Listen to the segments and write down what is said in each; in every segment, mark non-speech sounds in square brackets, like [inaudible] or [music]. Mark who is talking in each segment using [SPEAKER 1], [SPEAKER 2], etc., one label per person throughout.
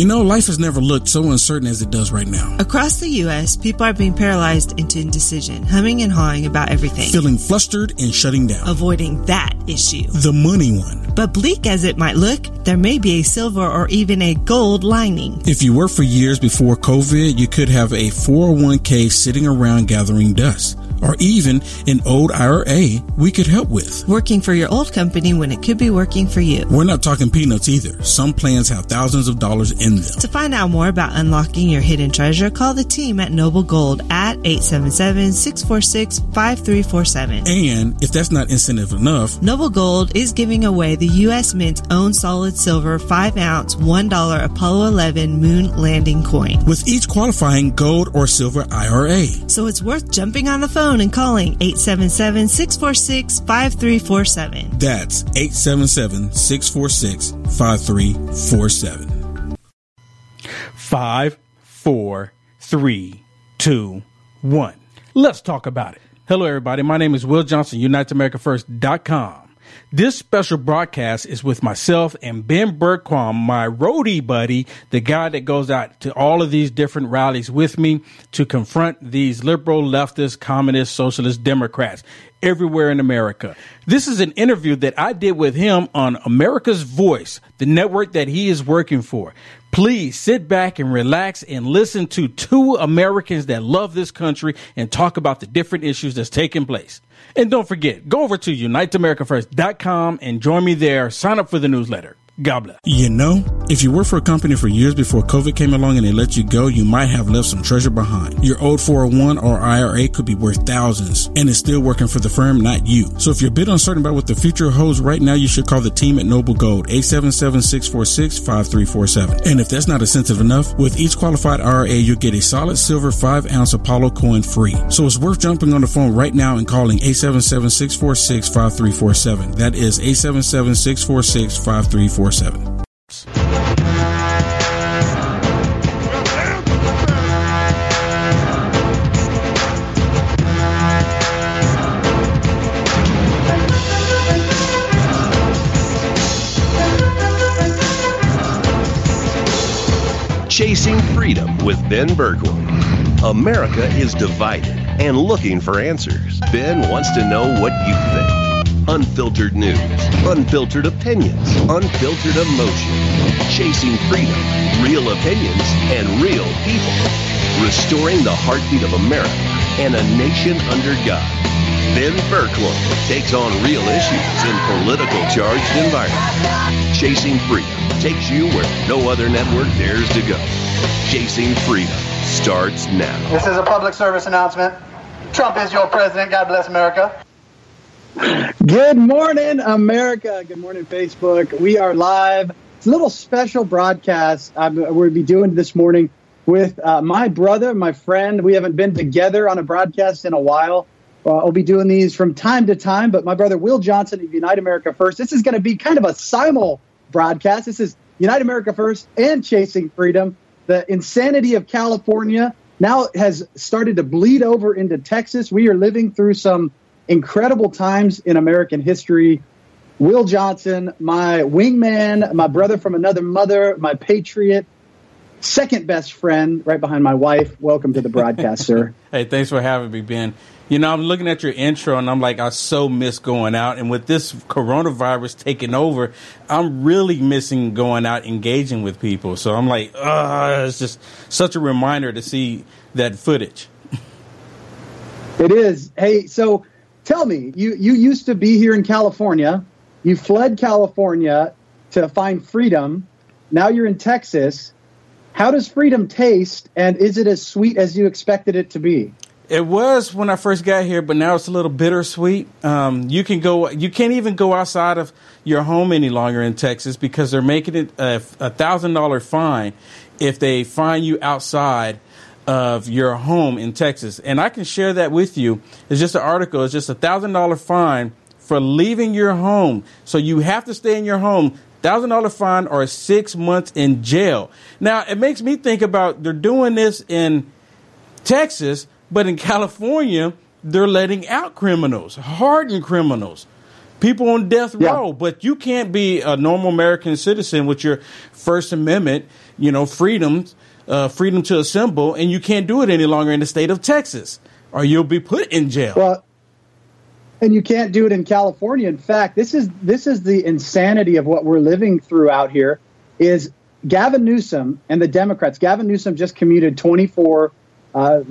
[SPEAKER 1] You know, life has never looked so uncertain as it does right now.
[SPEAKER 2] Across the U.S., people are being paralyzed into indecision, humming and hawing about everything.
[SPEAKER 1] Feeling flustered and shutting down.
[SPEAKER 2] Avoiding that issue.
[SPEAKER 1] The money one.
[SPEAKER 2] But bleak as it might look, there may be a silver or even a gold lining.
[SPEAKER 1] If you worked for years before COVID, you could have a 401k sitting around gathering dust or even an old IRA we could help with.
[SPEAKER 2] Working for your old company when it could be working for you.
[SPEAKER 1] We're not talking peanuts either. Some plans have thousands of dollars in them.
[SPEAKER 2] To find out more about unlocking your hidden treasure, call the team at Noble Gold at 877-646-5347.
[SPEAKER 1] And if that's not incentive enough,
[SPEAKER 2] Noble Gold is giving away the U.S. Mint's own solid silver 5 ounce $1 Apollo 11 moon landing coin.
[SPEAKER 1] With each qualifying gold or silver IRA.
[SPEAKER 2] So it's worth jumping on the phone and calling 877-646-5347.
[SPEAKER 1] That's 877-646-5347.
[SPEAKER 3] Five, four, three, two, one. Let's talk about it. Hello, everybody. My name is Will Johnson, UnitedAmericaFirst.com. This special broadcast is with myself and Ben Bergquam, my roadie buddy, the guy that goes out to all of these different rallies with me to confront these liberal, leftist, communist, socialist Democrats everywhere in America. This is an interview that I did with him on America's Voice, the network that he is working for. Please sit back and relax and listen to two Americans that love this country and talk about the different issues that's taking place. And don't forget, go over to uniteamericafirst.com and join me there. Sign up for the newsletter. God bless.
[SPEAKER 1] You know, if you worked for a company for years before COVID came along and they let you go, you might have left some treasure behind. Your old 401 or IRA could be worth thousands and it's still working for the firm, not you. So if you're a bit uncertain about what the future holds right now, you should call the team at Noble Gold, 877-646-5347. And if that's not incentive enough, with each qualified IRA, you'll get a solid silver 5 ounce Apollo coin free. So it's worth jumping on the phone right now and calling 877-646-5347. That is 877-646-5347. 7.
[SPEAKER 4] Chasing Freedom with Ben Bergquam. America is divided and looking for answers. Ben wants to know what you think. Unfiltered news, unfiltered opinions, unfiltered emotion. Chasing freedom, real opinions, and real people. Restoring the heartbeat of America and a nation under God. Ben Bergquam takes on real issues in political charged environments. Chasing Freedom takes you where no other network dares to go. Chasing Freedom starts now.
[SPEAKER 5] This is a public service announcement. Trump is your president. God bless America.
[SPEAKER 6] Good morning, America. Good morning, Facebook. We are live. It's a little special broadcast I'm, we'll be doing this morning with uh, my brother, my friend. We haven't been together on a broadcast in a while. Uh, I'll be doing these from time to time, but my brother Will Johnson of Unite America First. This is going to be kind of a simul broadcast. This is Unite America First and Chasing Freedom. The insanity of California now has started to bleed over into Texas. We are living through some incredible times in American history. Will Johnson, my wingman, my brother from another mother, my patriot, second best friend right behind my wife. Welcome to the broadcast, sir. [laughs]
[SPEAKER 3] Hey, thanks for having me, Ben. You know, I'm looking at your intro and I'm like, I so miss going out. And with this coronavirus taking over, I'm really missing going out engaging with people. So I'm like, uh, it's just such a reminder to see that footage. [laughs]
[SPEAKER 6] It is. Hey, so tell me, you, you used to be here in California. You fled California to find freedom. Now you're in Texas. How does freedom taste, and is it as sweet as you expected it to be?
[SPEAKER 3] It was when I first got here, but now it's a little bittersweet. Um, you can go, you can't even go outside of your home any longer in Texas because they're making it a thousand dollar fine if they find you outside of your home in Texas. And I can share that with you. It's just an article. It's just a thousand dollar fine for leaving your home. So you have to stay in your home. Thousand dollar fine or six months in jail. Now it makes me think about they're doing this in Texas but in [laughs] California, they're letting out criminals, hardened criminals, people on death row. Yeah. But you can't be a normal American citizen with your First Amendment, you know, freedoms, uh, freedom to assemble, and you can't do it any longer in the state of Texas, or you'll be put in jail.
[SPEAKER 6] Well, and you can't do it in California. In fact, this is this is the insanity of what we're living through out here. Is Gavin Newsom and the Democrats? Gavin Newsom just commuted 24 uh,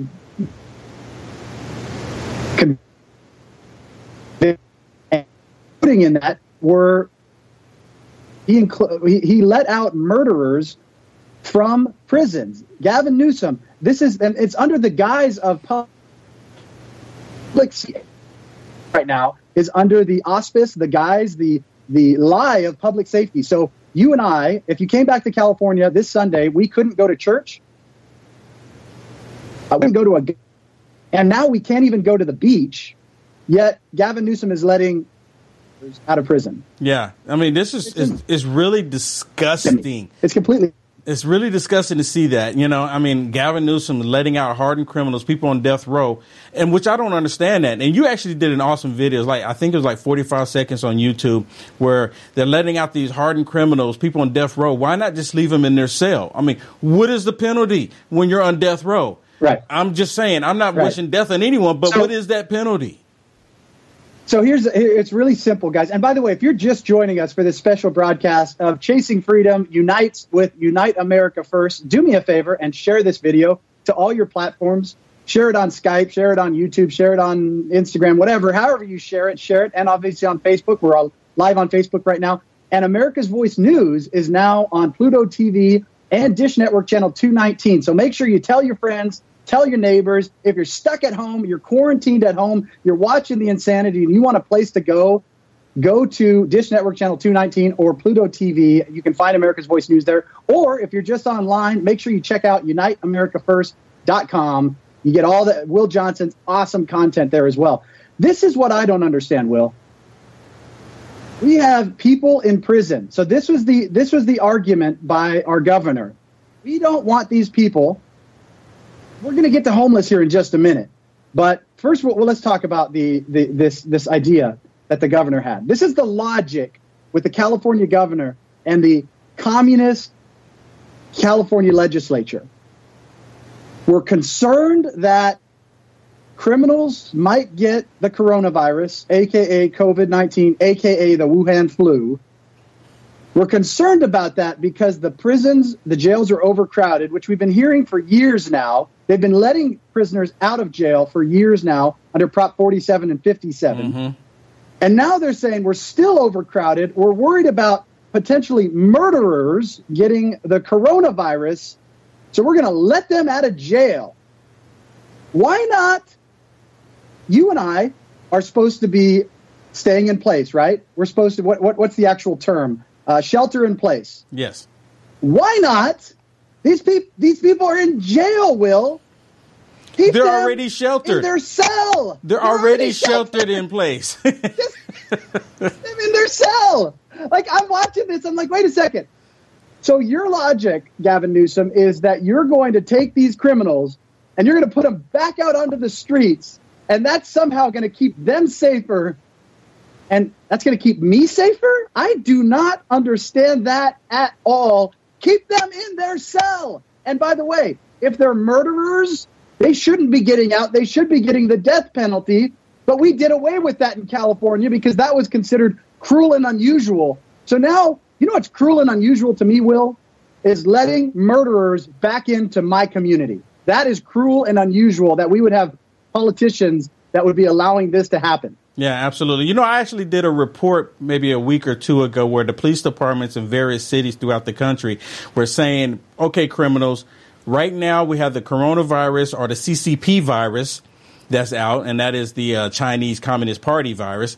[SPEAKER 6] putting in that were he, he, he let out murderers from prisons. Gavin Newsom, this is and it's under the guise of public right now is under the auspice, the guise, the the lie of public safety. So you and I, if you came back to California this Sunday, we couldn't go to church. Uh, I wouldn't go to a and now we can't even go to the beach, yet Gavin Newsom is letting out of prison.
[SPEAKER 3] Yeah, I mean, this is is, is really disgusting.
[SPEAKER 6] It's completely.
[SPEAKER 3] It's really disgusting to see that. You know, I mean, Gavin Newsom letting out hardened criminals, people on death row, and which I don't understand that. And you actually did an awesome video. Like I think it was like 45 seconds on YouTube where they're letting out these hardened criminals, people on death row. Why not just leave them in their cell? I mean, what is the penalty when you're on death row?
[SPEAKER 6] Right.
[SPEAKER 3] I'm just saying, I'm not right. wishing death on anyone, but so, what is that penalty?
[SPEAKER 6] So here's it's really simple, guys. And by the way, if you're just joining us for this special broadcast of Chasing Freedom Unites with Unite America First, do me a favor and share this video to all your platforms. Share it on Skype, share it on YouTube, share it on Instagram, whatever, however you share it, share it. And obviously on Facebook. We're all live on Facebook right now. And America's Voice News is now on Pluto TV and Dish Network Channel 219. So make sure you tell your friends, Tell your neighbors if you're stuck at home, you're quarantined at home, you're watching the insanity, and you want a place to go, go to Dish Network Channel 219 or Pluto TV. You can find America's Voice News there. Or if you're just online, make sure you check out UniteAmericaFirst.com. You get all the Will Johnson's awesome content there as well. This is what I don't understand, Will. We have people in prison. So this was the this was the argument by our governor. We don't want these people we're going to get to homeless here in just a minute. But first, well, let's talk about the, the this this idea that the governor had. This is the logic with the California governor and the communist California legislature. We're concerned that criminals might get the coronavirus, aka COVID 19, aka the Wuhan flu, we're concerned about that because the prisons, the jails are overcrowded, which we've been hearing for years now. They've been letting prisoners out of jail for years now under Prop 47 and 57. Mm-hmm. And now they're saying we're still overcrowded. We're worried about potentially murderers getting the coronavirus. So we're going to let them out of jail. Why not? You and I are supposed to be staying in place, right? We're supposed to, what, what what's the actual term? Uh, shelter in place.
[SPEAKER 3] Yes.
[SPEAKER 6] Why not? These people, these people are in jail. Will
[SPEAKER 3] Keep they're already sheltered
[SPEAKER 6] in their cell.
[SPEAKER 3] They're, they're already, already sheltered. sheltered in place. [laughs]
[SPEAKER 6] Just, in their cell. Like I'm watching this, I'm like, wait a second. So your logic, Gavin Newsom, is that you're going to take these criminals and you're going to put them back out onto the streets, and that's somehow going to keep them safer and that's going to keep me safer? I do not understand that at all. Keep them in their cell. And by the way, if they're murderers They shouldn't be getting out. They should be getting the death penalty. But we did away with that in California because that was considered cruel and unusual. So now, you know what's cruel and unusual to me, Will? Is letting murderers back into my community. That is cruel and unusual that we would have politicians that would be allowing this to happen.
[SPEAKER 3] Yeah, absolutely. You know, I actually did a report maybe a week or two ago where the police departments in various cities throughout the country were saying, okay, criminals, right now we have the coronavirus or the CCP virus that's out, and that is the uh, Chinese Communist Party virus.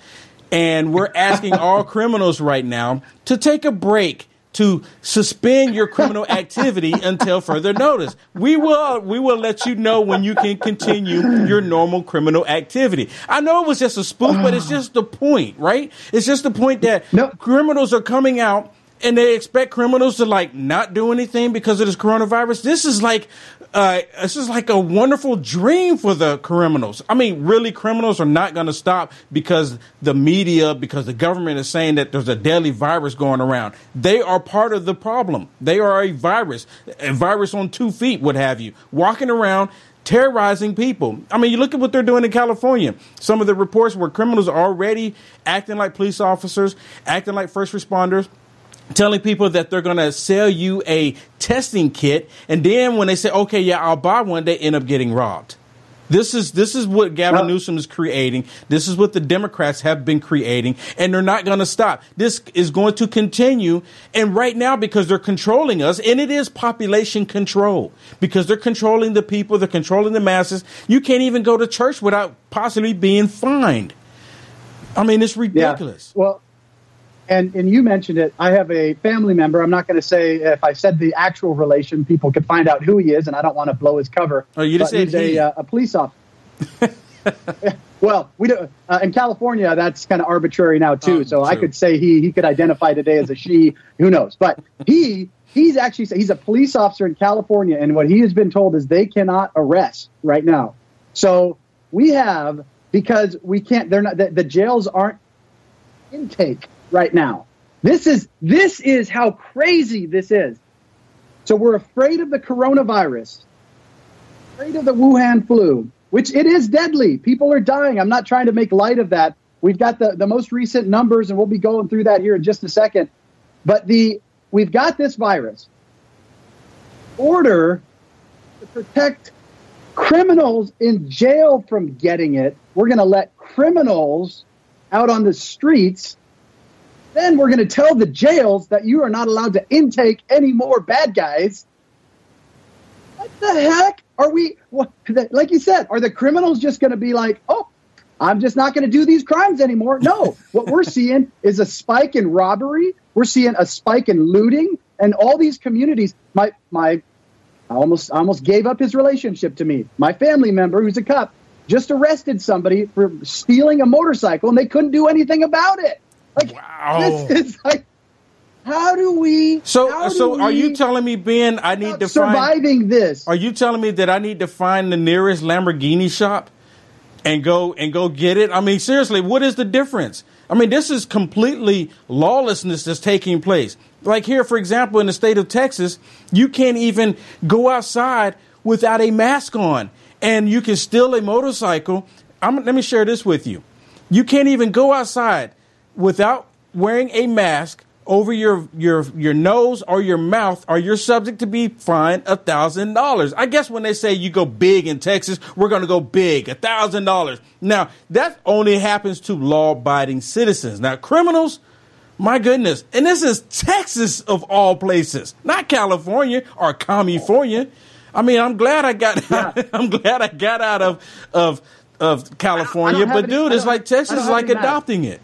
[SPEAKER 3] And we're asking all [laughs] criminals right now to take a break to suspend your criminal activity [laughs] until further notice. We will we will let you know when you can continue your normal criminal activity. I know it was just a spoof, but it's just the point, right? It's just the point that
[SPEAKER 6] Nope.
[SPEAKER 3] criminals are coming out and they expect criminals to like not do anything because of this coronavirus. This is like uh, this is like a wonderful dream for the criminals. I mean, really, criminals are not going to stop because the media, because the government is saying that there's a deadly virus going around. They are part of the problem. They are a virus, a virus on two feet, what have you, walking around terrorizing people. I mean, you look at what they're doing in California. Some of the reports where criminals are already acting like police officers, acting like first responders telling people that they're going to sell you a testing kit and then when they say okay yeah i'll buy one they end up getting robbed this is this is what Gavin
[SPEAKER 6] Well-
[SPEAKER 3] Newsom is creating. This is what the Democrats have been creating, and they're not going to stop. This is going to continue. And right now, because they're controlling us, and it is population control, because they're controlling the people, they're controlling the masses. You can't even go to church without possibly being fined. I mean, it's ridiculous.
[SPEAKER 6] Yeah. Well, and and you mentioned it. I have a family member. I'm not going to say if I said the actual relation, people could find out who he is, and I don't want to blow his cover.
[SPEAKER 3] Oh, you just said
[SPEAKER 6] he's
[SPEAKER 3] he.
[SPEAKER 6] a, uh, a police officer. [laughs] well, we do uh, in California. That's kind of arbitrary now too.
[SPEAKER 3] Oh,
[SPEAKER 6] so I could say he. He could identify today as a she. Who knows? But he. He's actually he's a police officer in California, and what he has been told is they cannot arrest right now. So we have because we can't. They're not. The, the jails aren't intake right now. This is this is how crazy this is. So we're afraid of the coronavirus, afraid of the Wuhan flu, which it is deadly. People are dying. I'm not trying to make light of that. We've got the, the most recent numbers, and we'll be going through that here in just a second. But the we've got this virus. Order to protect criminals in jail from getting it. We're going to let criminals out on the streets. Then we're going to tell the jails that you are not allowed to intake any more bad guys. What the heck are we? What, like you said, are the criminals just going to be like, oh, I'm just not going to do these crimes anymore? No. [laughs] what we're seeing is a spike in robbery. We're seeing a spike in looting, and all these communities. My my I almost I almost gave up his relationship to me. My family member, who's a cop, just arrested somebody for stealing a motorcycle, and they couldn't do anything about it. Like
[SPEAKER 3] Wow.
[SPEAKER 6] this is like, how do we?
[SPEAKER 3] So,
[SPEAKER 6] do
[SPEAKER 3] so are you telling me, Ben, I need to
[SPEAKER 6] stop
[SPEAKER 3] find?
[SPEAKER 6] surviving this?
[SPEAKER 3] Are you telling me that I need to find the nearest Lamborghini shop and go and go get it? I mean, seriously, what is the difference? I mean, this is completely lawlessness that's taking place. Like here, for example, in the state of Texas, you can't even go outside without a mask on, and you can steal a motorcycle. I'm, let me share this with you. You can't even go outside without wearing a mask over your your your nose or your mouth, or you're subject to be fined a thousand dollars. I guess when they say you go big in Texas, we're going to go big, a thousand dollars. Now that only happens to law-abiding citizens. Now criminals, my goodness, and this is Texas of all places, not California or California. I mean, I'm glad I got [laughs] I'm glad I got out of of of California, but
[SPEAKER 6] any-
[SPEAKER 3] dude, it's like Texas is like adopting it.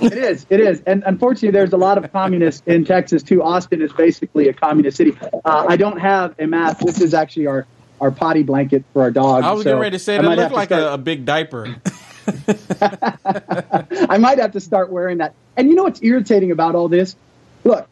[SPEAKER 6] It is. It is. And unfortunately, there's a lot of communists in Texas too. Austin is basically a communist city. Uh, I don't have a mask. This is actually our, our potty blanket for our dog.
[SPEAKER 3] I was
[SPEAKER 6] so
[SPEAKER 3] getting ready to say
[SPEAKER 6] I
[SPEAKER 3] that
[SPEAKER 6] might
[SPEAKER 3] looked like a, a big diaper. [laughs] [laughs]
[SPEAKER 6] I might have to start wearing that. And you know what's irritating about all this? Look,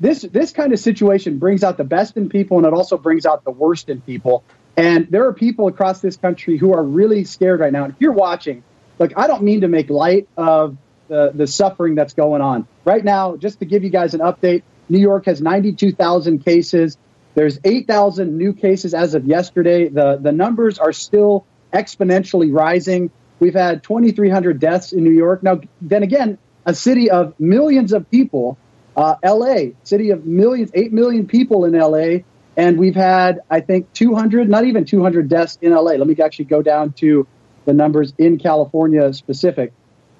[SPEAKER 6] this this kind of situation brings out the best in people, and it also brings out the worst in people. And there are people across this country who are really scared right now. And if you're watching, look, I don't mean to make light of the, the suffering that's going on right now. Just to give you guys an update, New York has 92,000 cases. There's 8,000 new cases as of yesterday. The, the numbers are still exponentially rising. We've had 2,300 deaths in New York. Now, then again, a city of millions of people, uh, LA, city of millions, 8 million people in LA. And we've had, I think, 200, not even 200 deaths in LA. Let me actually go down to the numbers in California specific.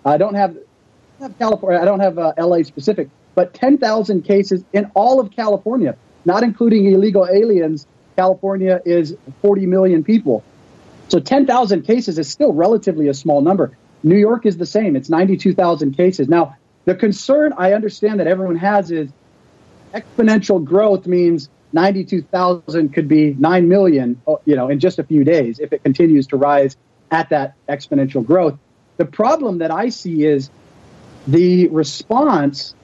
[SPEAKER 6] I don't have, have California, I don't have uh, LA specific, but 10,000 cases in all of California, not including illegal aliens. California is 40 million people. So 10,000 cases is still relatively a small number. New York is the same. It's 92,000 cases. Now, the concern I understand that everyone has is exponential growth means 92,000 could be 9 million, uh, you know, in just a few days if it continues to rise at that exponential growth. The problem that I see is the response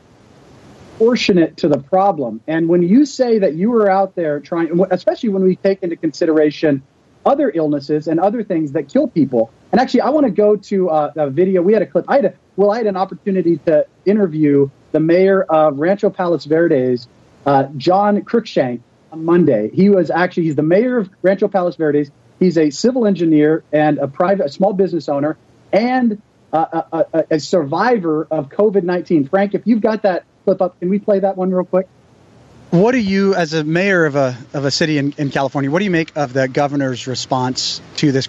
[SPEAKER 6] proportionate to the problem. And when you say that you were out there trying, especially when we take into consideration other illnesses and other things that kill people. And actually, I want to go to uh, a video. We had a clip. I had a, well, I had an opportunity to interview the mayor of Rancho Palos Verdes, uh, John Cruikshank, on Monday. He was actually he's the mayor of Rancho Palos Verdes. He's a civil engineer and a private, a small business owner, and a, a, a survivor of COVID nineteen. Frank, if you've got that clip up, can we play that one real quick?
[SPEAKER 7] What do you, as a mayor of a of a city in, in California, what do you make of the governor's response to this?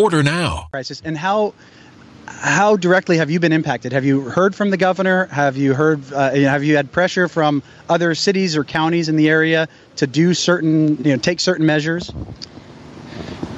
[SPEAKER 8] Order now.
[SPEAKER 7] Crisis and how how directly have you been impacted? Have you heard from the governor? Have you heard? Uh, have you had pressure from other cities or counties in the area to do certain, you know, take certain measures?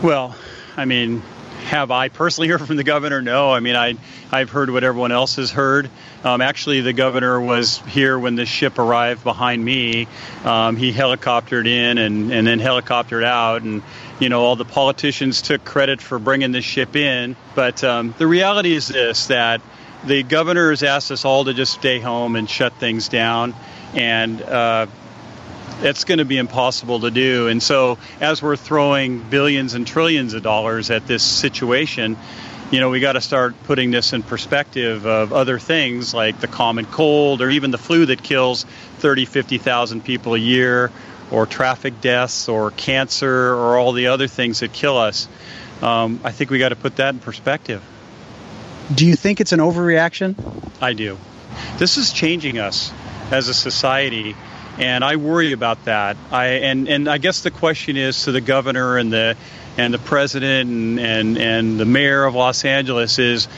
[SPEAKER 9] Well, I mean, have I personally [laughs] heard from the governor? No. I mean, I I've heard what everyone else has heard. Um, actually, the governor was here when the ship arrived behind me. Um, he helicoptered in and, and then helicoptered out, and you know all the politicians took credit for bringing this ship in. But um, the reality is this: that the governor has asked us all to just stay home and shut things down, and uh, it's going to be impossible to do. And so, as we're throwing billions and trillions of dollars at this situation, you know, we got to start putting this in perspective of other things like the common cold or even the flu that kills 30, 50,000 people a year, or traffic deaths, or cancer, or all the other things that kill us. Um, I think we got to put that in perspective.
[SPEAKER 7] Do you think it's an overreaction?
[SPEAKER 9] I do. This is changing us as a society and I worry about that. I and and I guess the question is to the governor and the and the president and and, and the mayor of Los Angeles is,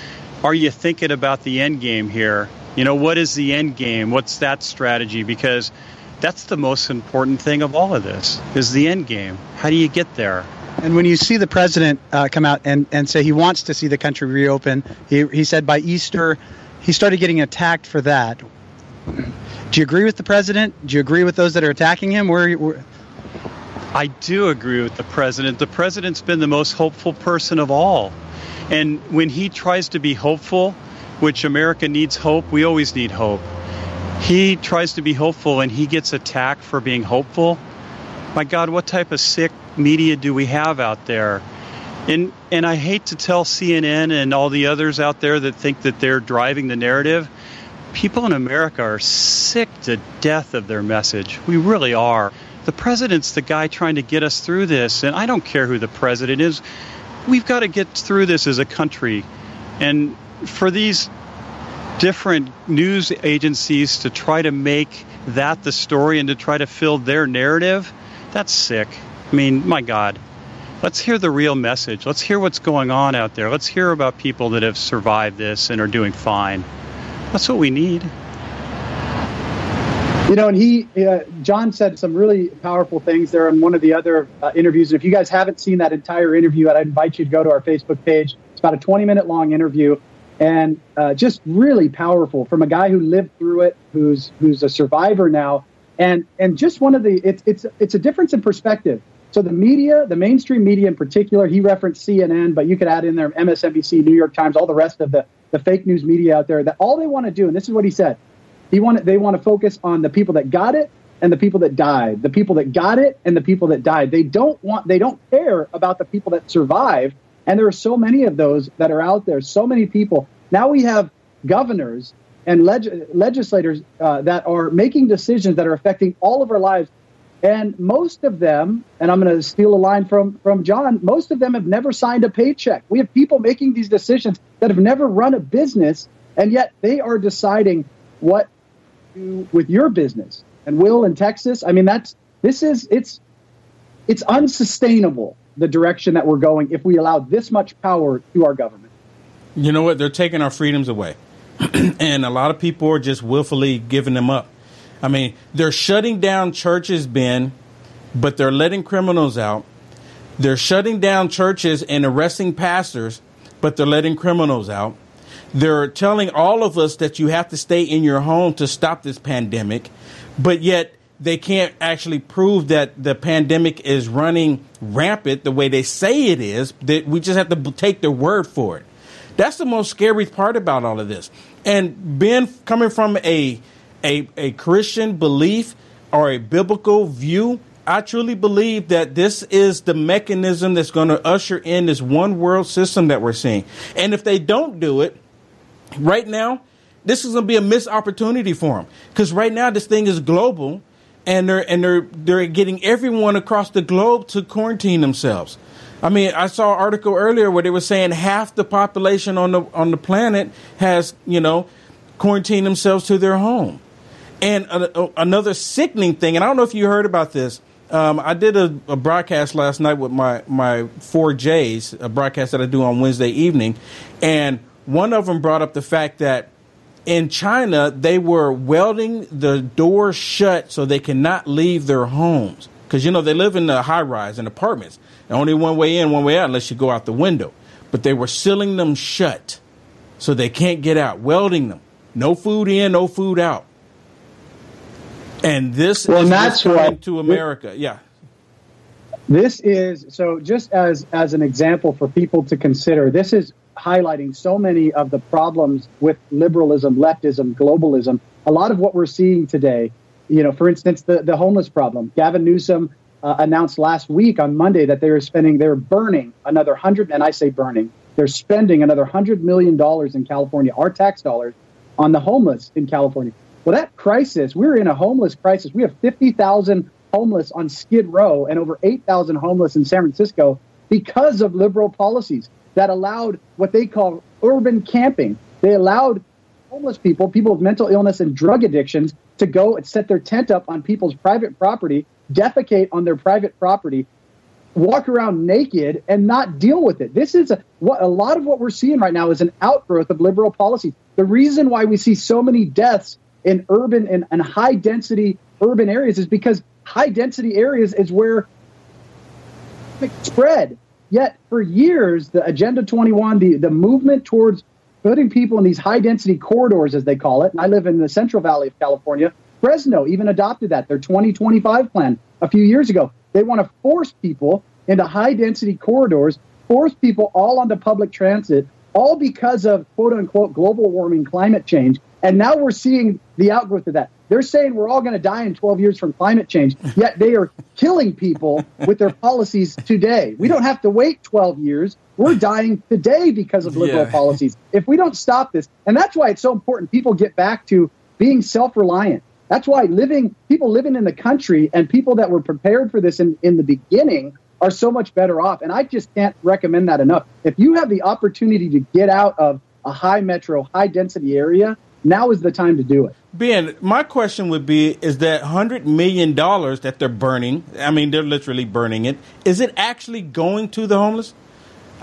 [SPEAKER 9] are you thinking about the end game here? You know, what is the end game? What's that strategy? Because that's the most important thing of all of this is the end game. How do you get there?
[SPEAKER 7] And when you see the president uh, come out and, and say he wants to see the country reopen, he, he said by Easter, he started getting attacked for that. Do you agree with the president? Do you agree with those that are attacking him? Where, where...
[SPEAKER 9] I do agree with the president. The president's been the most hopeful person of all. And when he tries to be hopeful, which America needs hope, we always need hope. He tries to be hopeful and he gets attacked for being hopeful. My God, what type of sick media do we have out there? And and I hate to tell CNN and all the others out there that think that they're driving the narrative people in America are sick to death of their message. We really are. The president's the guy trying to get us through this, and I don't care who the president is. We've got to get through this as a country. And for these different news agencies to try to make that the story and to try to fill their narrative, that's sick. I mean, my God. Let's hear the real message. Let's hear what's going on out there. Let's hear about people that have survived this and are doing fine. That's what we need.
[SPEAKER 6] You know, and he, uh, John said some really powerful things there in one of the other uh, interviews. And if you guys haven't seen that entire interview, I'd invite you to go to our Facebook page. It's about a 20 minute long interview and uh, just really powerful from a guy who lived through it, who's, who's a survivor now. And and just one of the it's it's it's a difference in perspective. So the media, the mainstream media in particular, he referenced CNN, but you could add in there MSNBC, New York Times, all the rest of the, the fake news media out there. That all they want to do, and this is what he said, he wanted they want to focus on the people that got it and the people that died, the people that got it and the people that died. They don't want they don't care about the people that survived. And there are so many of those that are out there. So many people. Now we have governors and leg- legislators uh, that are making decisions that are affecting all of our lives. And most of them, and I'm going to steal a line from, from John, most of them have never signed a paycheck. We have people making these decisions that have never run a business, and yet they are deciding what to do with your business. And Will in Texas, I mean, that's this is it's it's unsustainable the direction that we're going if we allow this much power to our government.
[SPEAKER 3] You know what? They're taking our freedoms away. [clears throat] and a lot of people are just willfully giving them up. I mean, they're shutting down churches, Ben, but they're letting criminals out. They're shutting down churches and arresting pastors, but they're letting criminals out. They're telling all of us that you have to stay in your home to stop this pandemic, but yet they can't actually prove that the pandemic is running rampant the way they say it is. That we just have to take their word for it. That's the most scary part about all of this. And Ben, coming from a a, a Christian belief or a biblical view, I truly believe that this is the mechanism that's going to usher in this one world system that we're seeing. And if they don't do it right now, this is going to be a missed opportunity for them because right now this thing is global, and they're and they're they're getting everyone across the globe to quarantine themselves. I mean, I saw an article earlier where they were saying half the population on the on the planet has, you know, quarantined themselves to their home. And a, a, another sickening thing, and I don't know if you heard about this. Um, I did a, a, broadcast last night with my my four J's, a broadcast that I do on Wednesday evening, and one of them brought up the fact that in China they were welding the doors shut so they cannot leave their homes because you know they live in the high rise and apartments. And Only one way in, one way out, unless you go out the window. But they were sealing them shut so they can't get out, welding them. No food in, no food out. And this well, is that's coming what, to America. Yeah.
[SPEAKER 6] This is so just as as an example for people to consider. This is highlighting so many of the problems with liberalism, leftism, globalism. A lot of what we're seeing today, you know, for instance, the, the homeless problem. Gavin Newsom uh, announced last week on Monday that they were spending, they were burning another hundred, and I say burning, they're spending another hundred million dollars in California, our tax dollars, on the homeless in California. Well, that crisis, we're in a homeless crisis. We have 50,000 homeless on Skid Row and over 8,000 homeless in San Francisco because of liberal policies that allowed what they call urban camping. They allowed homeless people, people with mental illness and drug addictions, to go and set their tent up on people's private property defecate on their private property, walk around naked, and not deal with it. This is a, what a lot of what we're seeing right now is an outgrowth of liberal policy. The reason why we see so many deaths in urban and, and high density urban areas is because high density areas is where spread. Yet for years, the Agenda 21, the, the movement towards putting people in these high density corridors, as they call it, and I live in the Central Valley of California, Fresno even adopted that, their 2025 plan a few years ago. They want to force people into high density corridors, force people all onto public transit, all because of quote unquote global warming, climate change. And now we're seeing the outgrowth of that. They're saying we're all going to die in 12 years from climate change, yet they are killing people with their policies today. We don't have to wait 12 years. We're dying today because of liberal yeah. policies. If we don't stop this, and that's why it's so important people get back to being self reliant that's why living people living in the country and people that were prepared for this in, in the beginning are so much better off. And I just can't recommend that enough. If you have the opportunity to get out of a high metro, high density area, now is the time to do it.
[SPEAKER 3] Ben, my question would be is that $100 million that they're burning, I mean, they're literally burning it, is it actually going to the homeless?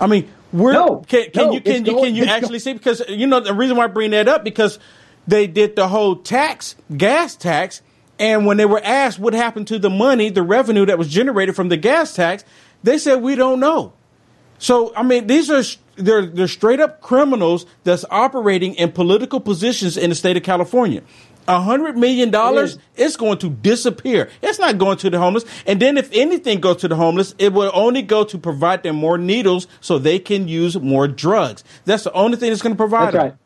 [SPEAKER 3] I mean, we're, no, can, can no, you, can you, can you actually see? Because, you know, the reason why I bring that up, because they did the whole tax, gas tax, and when they were asked what happened to the money, the revenue that was generated from the gas tax, they said we don't know. So I mean, these are they're they're straight up criminals that's operating in political positions in the state of California. A hundred million dollars, it's going to disappear. It's not going to the homeless. And then if anything goes to the homeless, it will only go to provide them more needles so they can use more drugs. That's the only thing that's going to provide
[SPEAKER 6] That's right.
[SPEAKER 3] them.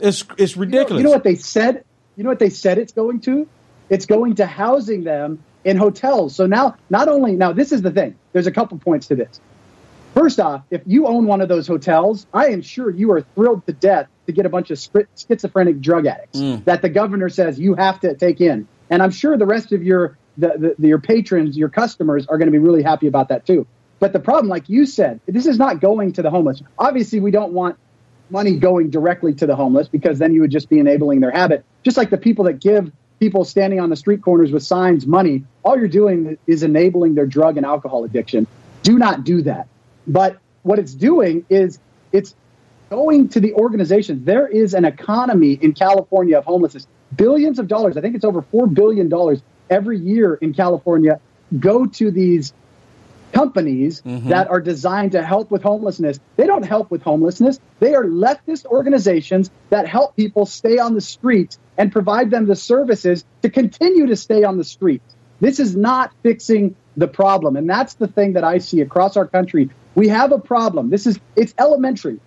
[SPEAKER 3] It's it's ridiculous.
[SPEAKER 6] You know, you know what they said? You know what they said it's going to? It's going to housing them in hotels. So now, not only now, this is the thing. There's a couple points to this. First off, if you own one of those hotels, I am sure you are thrilled to death to get a bunch of schizophrenic drug addicts mm. that the governor says you have to take in. And I'm sure the rest of your the, the, your patrons, your customers are going to be really happy about that too. But the problem, like you said, this is not going to the homeless. Obviously, we don't want money going directly to the homeless because then you would just be enabling their habit. Just like the people that give people standing on the street corners with signs money, all you're doing is enabling their drug and alcohol addiction. Do not do that. But what it's doing is it's going to the organizations. There is an economy in California of homelessness. Billions of dollars, I think it's over $4 billion every year in California, go to these companies mm-hmm. that are designed to help with homelessness. They don't help with homelessness. They are leftist organizations that help people stay on the streets and provide them the services to continue to stay on the streets. This is not fixing the problem. And that's the thing that I see across our country. We have a problem. This is it's elementary.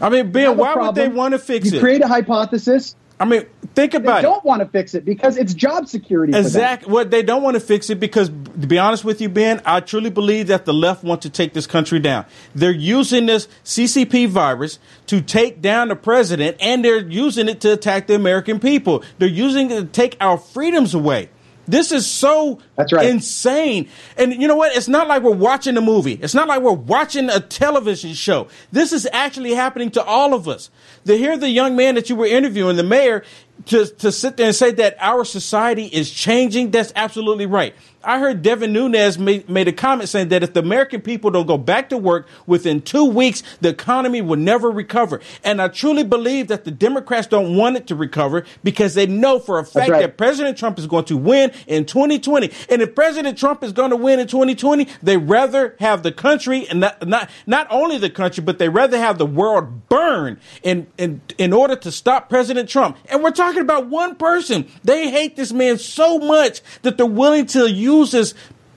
[SPEAKER 3] I mean, Ben, why would they want to fix
[SPEAKER 6] you
[SPEAKER 3] it?
[SPEAKER 6] create a hypothesis.
[SPEAKER 3] I mean, think
[SPEAKER 6] They
[SPEAKER 3] about it.
[SPEAKER 6] don't want to fix it because it's job security.
[SPEAKER 3] Exactly. What they don't want to fix it because, to be honest with you, Ben, I truly believe that the left want to take this country down. They're using this CCP virus to take down the president, and they're using it to attack the American people. They're using it to take our freedoms away. This is so
[SPEAKER 6] That's right.
[SPEAKER 3] insane. And you know what? It's not like we're watching a movie. It's not like we're watching a television show. This is actually happening to all of us. To hear the young man that you were interviewing, the mayor, to, to sit there and say that our society is changing, that's absolutely right. I heard Devin Nunes made, made a comment saying that if the American people don't go back to work within two weeks, the economy will never recover. And I truly believe that the Democrats don't want it to recover because they know for a fact
[SPEAKER 6] right.
[SPEAKER 3] that President Trump is going to win in 2020. And if President Trump is going to win in 2020, they rather have the country and not not, not only the country, but they rather have the world burn in, in in order to stop President Trump. And we're talking about one person. They hate this man so much that they're willing to use this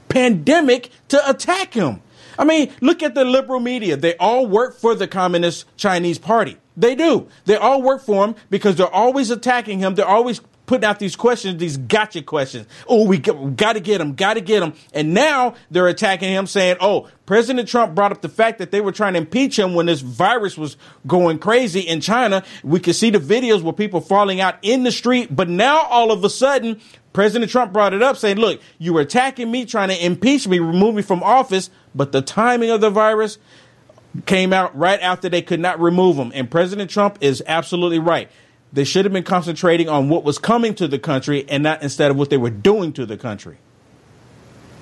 [SPEAKER 3] pandemic to attack him. I mean, look at the liberal media. They all work for the Communist Chinese Party. They do. They all work for him because they're always attacking him. They're always putting out these questions, these gotcha questions. Oh, we got to get him, got to get him. And now they're attacking him saying, oh, President Trump brought up the fact that they were trying to impeach him when this virus was going crazy in China. We could see the videos where people falling out in the street. But now all of a sudden, President Trump brought it up saying, look, you were attacking me, trying to impeach me, remove me from office. But the timing of the virus came out right after they could not remove him. And President Trump is absolutely right. They should have been concentrating on what was coming to the country and not instead of what they were doing to the country.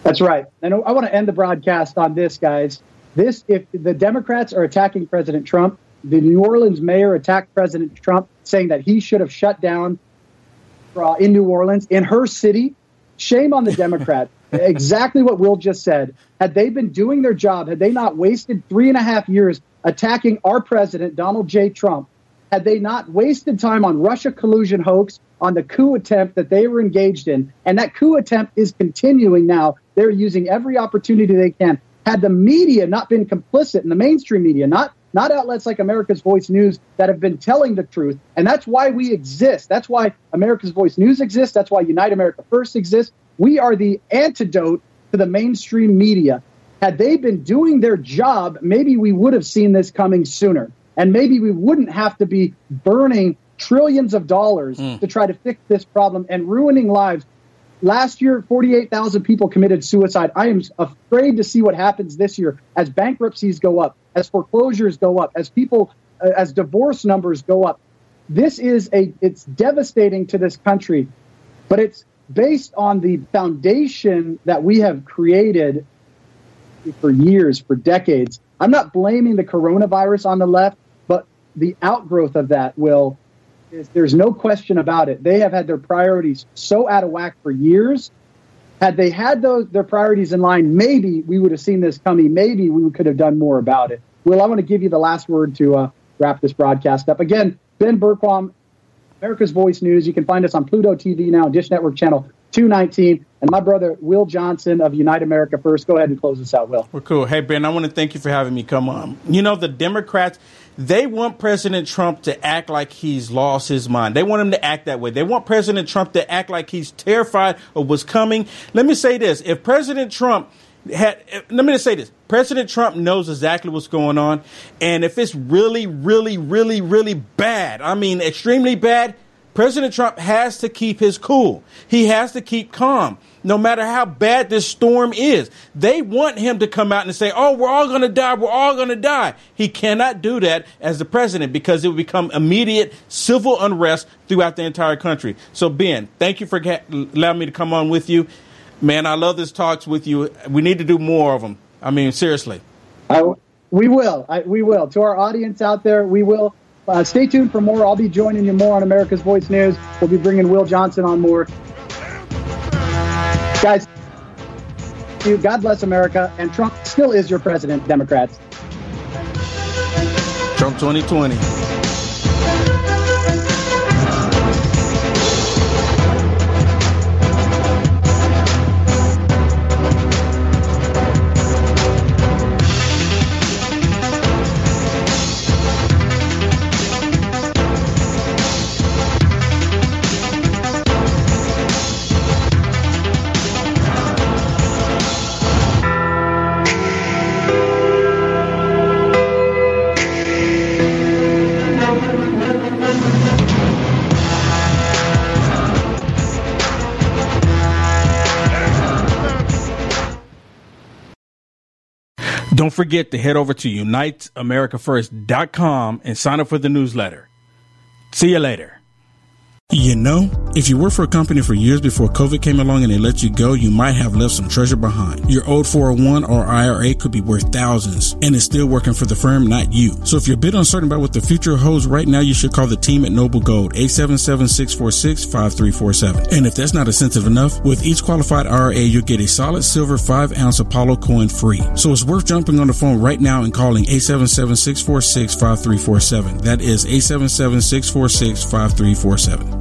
[SPEAKER 6] That's right. And I want to end the broadcast on this, guys. This, if the Democrats are attacking President Trump, the New Orleans mayor attacked President Trump, saying that he should have shut down uh, in New Orleans, in her city. Shame on the Democrats. [laughs] exactly what Will just said. Had they been doing their job, had they not wasted three and a half years attacking our president, Donald J. Trump, had they not wasted time on Russia collusion hoax, on the coup attempt that they were engaged in, and that coup attempt is continuing now. They're using every opportunity they can. Had the media not been complicit in the mainstream media, not not outlets like America's Voice News that have been telling the truth, and that's why we exist. That's why America's Voice News exists. That's why Unite America First exists. We are the antidote to the mainstream media. Had they been doing their job, maybe we would have seen this coming sooner. And maybe we wouldn't have to be burning trillions of dollars to try to fix this problem and ruining lives. Last year, 48,000 people committed suicide. I am afraid to see what happens this year as bankruptcies go up, as foreclosures go up, as people, uh, as divorce numbers go up. This is a, it's devastating to this country, but it's based on the foundation that we have created for years, for decades. I'm not blaming the coronavirus on the left, but the outgrowth of that will is there's no question about it. They have had their priorities so out of whack for years. Had they had those their priorities in line, maybe we would have seen this coming. Maybe we could have done more about it. Will, I want to give you the last word to uh, wrap this broadcast up. Again, Ben Bergquam, America's Voice News. You can find us on Pluto TV now, Dish Network Channel 219. And my brother, Will Johnson of Unite America First. Go ahead and close this out, Will.
[SPEAKER 3] Well, cool. Hey, Ben, I want to thank you for having me come on. You know, the Democrats, they want President Trump to act like he's lost his mind. They want him to act that way. They want President Trump to act like he's terrified of what's coming. Let me say this if President Trump had, let me just say this President Trump knows exactly what's going on. And if it's really, really, really, really bad, I mean, extremely bad, President Trump has to keep his cool. He has to keep calm, no matter how bad this storm is. They want him to come out and say, oh, we're all going to die. We're all going to die. He cannot do that as the president because it would become immediate civil unrest throughout the entire country. So, Ben, thank you for allowing me to come on with you. Man, I love this talks with you. We need to do more of them. I mean, seriously.
[SPEAKER 6] I, we will. I, we will. To our audience out there, we will. Uh, stay tuned for more. I'll be joining you more on America's Voice News. We'll be bringing Will Johnson on more. Guys, God bless America. And Trump still is your president, Democrats.
[SPEAKER 3] Trump 2020. Don't forget to head over to uniteamericafirst.com and sign up for the newsletter. See you later.
[SPEAKER 1] You know, if you worked for a company for years before COVID came along and they let you go, you might have left some treasure behind. Your old 401 or IRA could be worth thousands and it's still working for the firm, not you. So if you're a bit uncertain about what the future holds right now, you should call the team at Noble Gold, 877-646-5347. And if that's not incentive enough, with each qualified IRA, you'll get a solid silver 5 ounce Apollo coin free. So it's worth jumping on the phone right now and calling 877-646-5347. That is 877-646-5347.